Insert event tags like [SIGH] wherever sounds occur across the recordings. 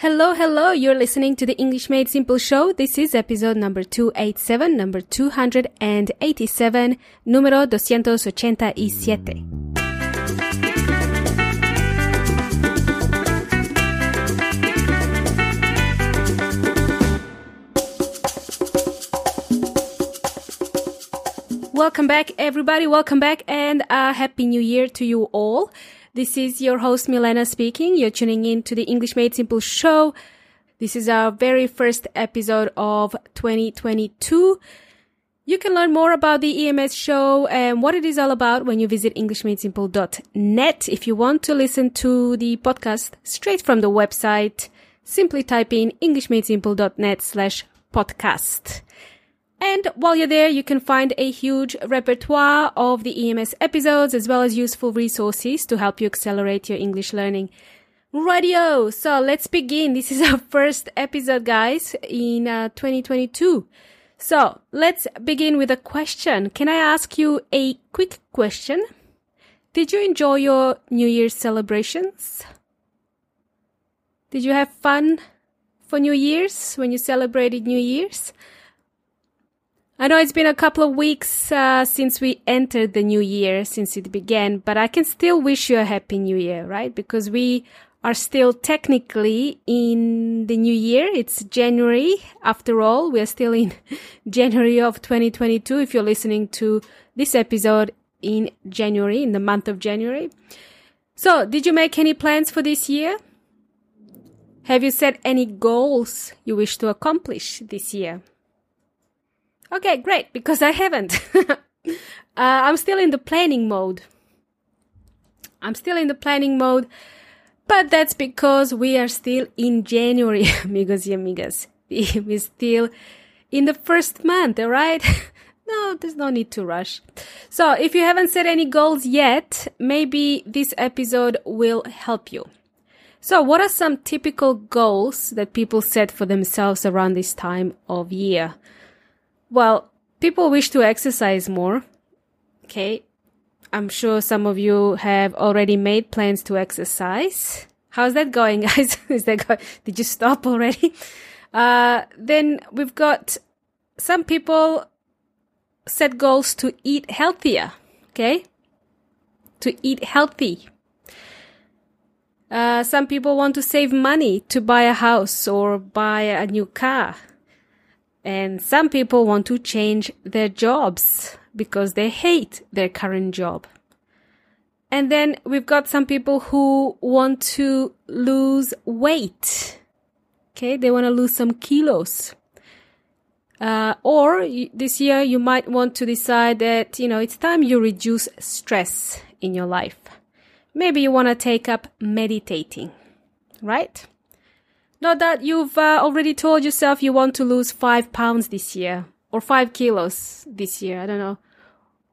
Hello, hello. You're listening to the English Made Simple show. This is episode number 287, number 287, número 287. Welcome back, everybody. Welcome back and a happy new year to you all. This is your host, Milena speaking. You're tuning in to the English Made Simple show. This is our very first episode of 2022. You can learn more about the EMS show and what it is all about when you visit EnglishMadeSimple.net. If you want to listen to the podcast straight from the website, simply type in EnglishMadeSimple.net slash podcast. And while you're there, you can find a huge repertoire of the EMS episodes as well as useful resources to help you accelerate your English learning. Radio. So let's begin. This is [LAUGHS] our first episode, guys, in uh, 2022. So let's begin with a question. Can I ask you a quick question? Did you enjoy your New Year's celebrations? Did you have fun for New Year's when you celebrated New Year's? I know it's been a couple of weeks uh, since we entered the new year, since it began, but I can still wish you a happy new year, right? Because we are still technically in the new year. It's January. After all, we are still in [LAUGHS] January of 2022. If you're listening to this episode in January, in the month of January. So, did you make any plans for this year? Have you set any goals you wish to accomplish this year? Okay, great, because I haven't. [LAUGHS] uh, I'm still in the planning mode. I'm still in the planning mode, but that's because we are still in January, [LAUGHS] amigos y amigas. [LAUGHS] We're still in the first month, alright? no, there's no need to rush. So, if you haven't set any goals yet, maybe this episode will help you. So, what are some typical goals that people set for themselves around this time of year? Well, people wish to exercise more. Okay. I'm sure some of you have already made plans to exercise. How's that going, [LAUGHS] guys? Is that go- did you stop already? Uh, then we've got some people set goals to eat healthier. Okay. To eat healthy. Uh, some people want to save money to buy a house or buy a new car. And some people want to change their jobs because they hate their current job. And then we've got some people who want to lose weight. Okay, they want to lose some kilos. Uh, or this year you might want to decide that, you know, it's time you reduce stress in your life. Maybe you want to take up meditating, right? Not that you've uh, already told yourself you want to lose five pounds this year or five kilos this year. I don't know.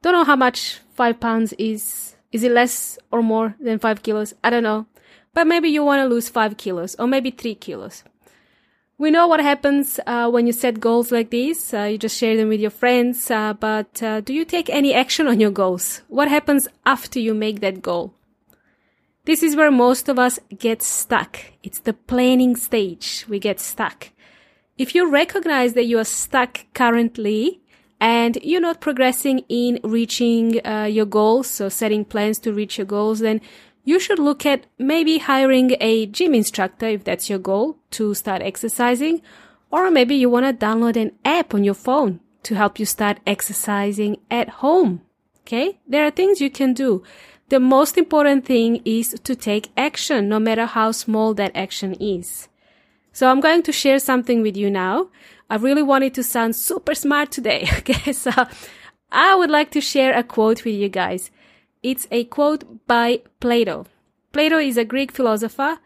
Don't know how much five pounds is. Is it less or more than five kilos? I don't know. But maybe you want to lose five kilos or maybe three kilos. We know what happens uh, when you set goals like these. Uh, you just share them with your friends. Uh, but uh, do you take any action on your goals? What happens after you make that goal? This is where most of us get stuck. It's the planning stage. We get stuck. If you recognize that you are stuck currently and you're not progressing in reaching uh, your goals, so setting plans to reach your goals, then you should look at maybe hiring a gym instructor if that's your goal to start exercising. Or maybe you want to download an app on your phone to help you start exercising at home. Okay. There are things you can do. The most important thing is to take action, no matter how small that action is. So I'm going to share something with you now. I really wanted to sound super smart today. [LAUGHS] Okay. So I would like to share a quote with you guys. It's a quote by Plato. Plato is a Greek philosopher.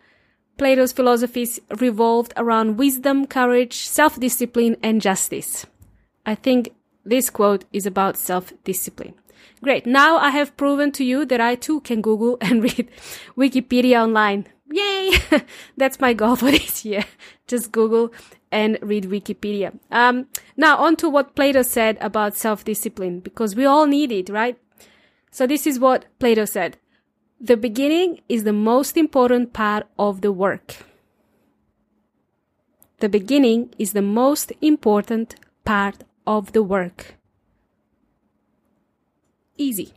Plato's philosophies revolved around wisdom, courage, self-discipline, and justice. I think this quote is about self-discipline. Great. Now I have proven to you that I too can Google [LAUGHS] and read Wikipedia online. Yay! [LAUGHS] That's my goal for [LAUGHS] this year. Just Google and read Wikipedia. Um, now on to what Plato said about self-discipline, because we all need it, right? So this is what Plato said. The beginning is the most important part of the work. the beginning is the most important part of the work. Easy.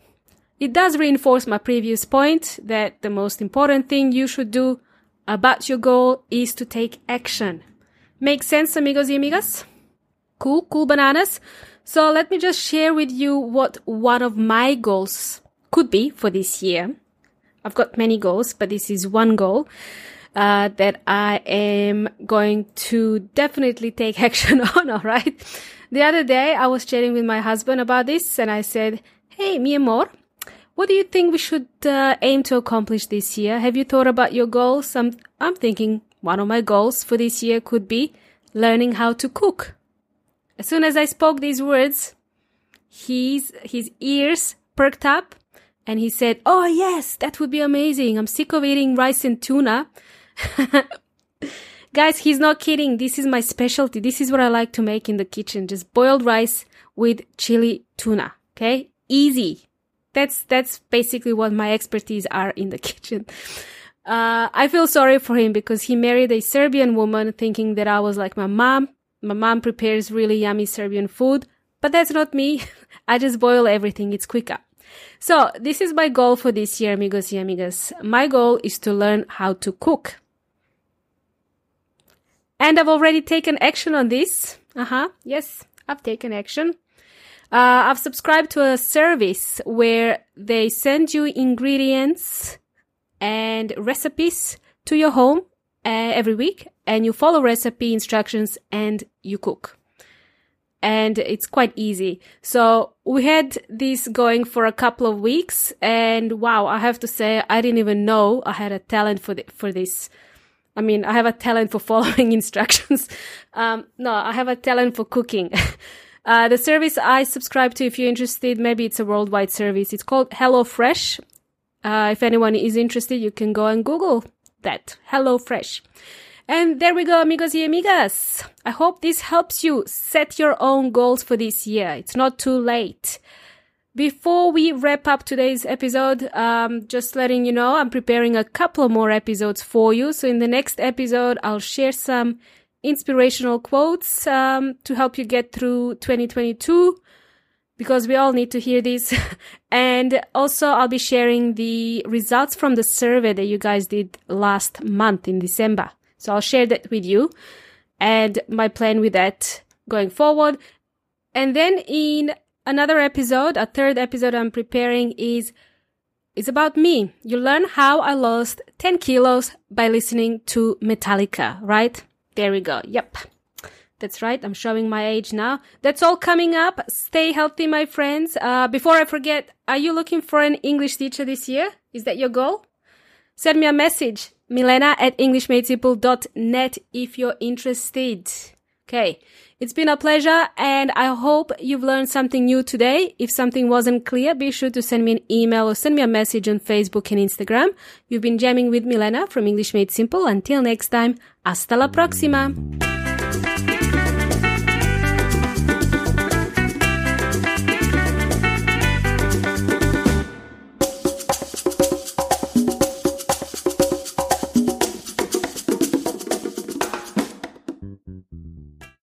It does reinforce my previous point that the most important thing you should do about your goal is to take action. Make sense, amigos y amigas? Cool, cool bananas. So let me just share with you what one of my goals could be for this year. I've got many goals, but this is one goal uh, that I am going to definitely take [LAUGHS] action on. All right. The other day, I was chatting with my husband about this, and I said, "Hey, mi amor, what do you think we should uh, aim to accomplish this year? Have you thought about your goals? I'm I'm thinking one of my goals for this year could be learning how to cook." As soon as I spoke these words, his his ears perked up and he said, Oh, yes, that would be amazing. I'm sick of eating rice and tuna. [LAUGHS] Guys, he's not kidding. This is my specialty. This is what I like to make in the kitchen. Just boiled rice with chili tuna. Okay. Easy. That's, that's basically what my expertise are in the [LAUGHS] kitchen. Uh, I feel sorry for him because he married a Serbian woman thinking that I was like my mom. My mom prepares really yummy Serbian food, but that's not me. [LAUGHS] I just boil everything. It's quicker. So this is my goal for this year, amigos y amigas. My goal is to learn how to cook. And I've already taken action on this. Uh huh. Yes, I've taken action. Uh, I've subscribed to a service where they send you ingredients and recipes to your home uh, every week and you follow recipe instructions and you cook and it's quite easy. So we had this going for a couple of weeks and wow, I have to say I didn't even know I had a talent for the, for this. I mean, I have a talent for [LAUGHS] following instructions. Um, no, I have a talent for cooking. [LAUGHS] uh, the service I subscribe to, if you're interested, maybe it's a worldwide service. It's called HelloFresh. Uh, if anyone is interested, you can go and Google that. HelloFresh. And there we go, amigos y amigas. I hope this helps you set your own goals for this year. It's not too late. Before we wrap up today's episode, um, just letting you know, I'm preparing a couple more episodes for you. So in the next episode, I'll share some inspirational quotes um, to help you get through 2022 because we all need to hear this. [LAUGHS] and also, I'll be sharing the results from the survey that you guys did last month in December. So I'll share that with you and my plan with that going forward. And then in another episode, a third episode I'm preparing is is about me. You learn how I lost 10 kilos by listening to Metallica, right? There we go. Yep. That's right. I'm showing my age now. That's all coming up. Stay healthy, my friends. Uh, before I forget, are you looking for an English teacher this year? Is that your goal? Send me a message milena at englishmadesimple.net if you're interested. Okay. It's been a pleasure and I hope you've learned something new today. If something wasn't clear, be sure to send me an email or send me a message on Facebook and Instagram. You've been jamming with Milena from English Made Simple. Until next time, hasta la próxima.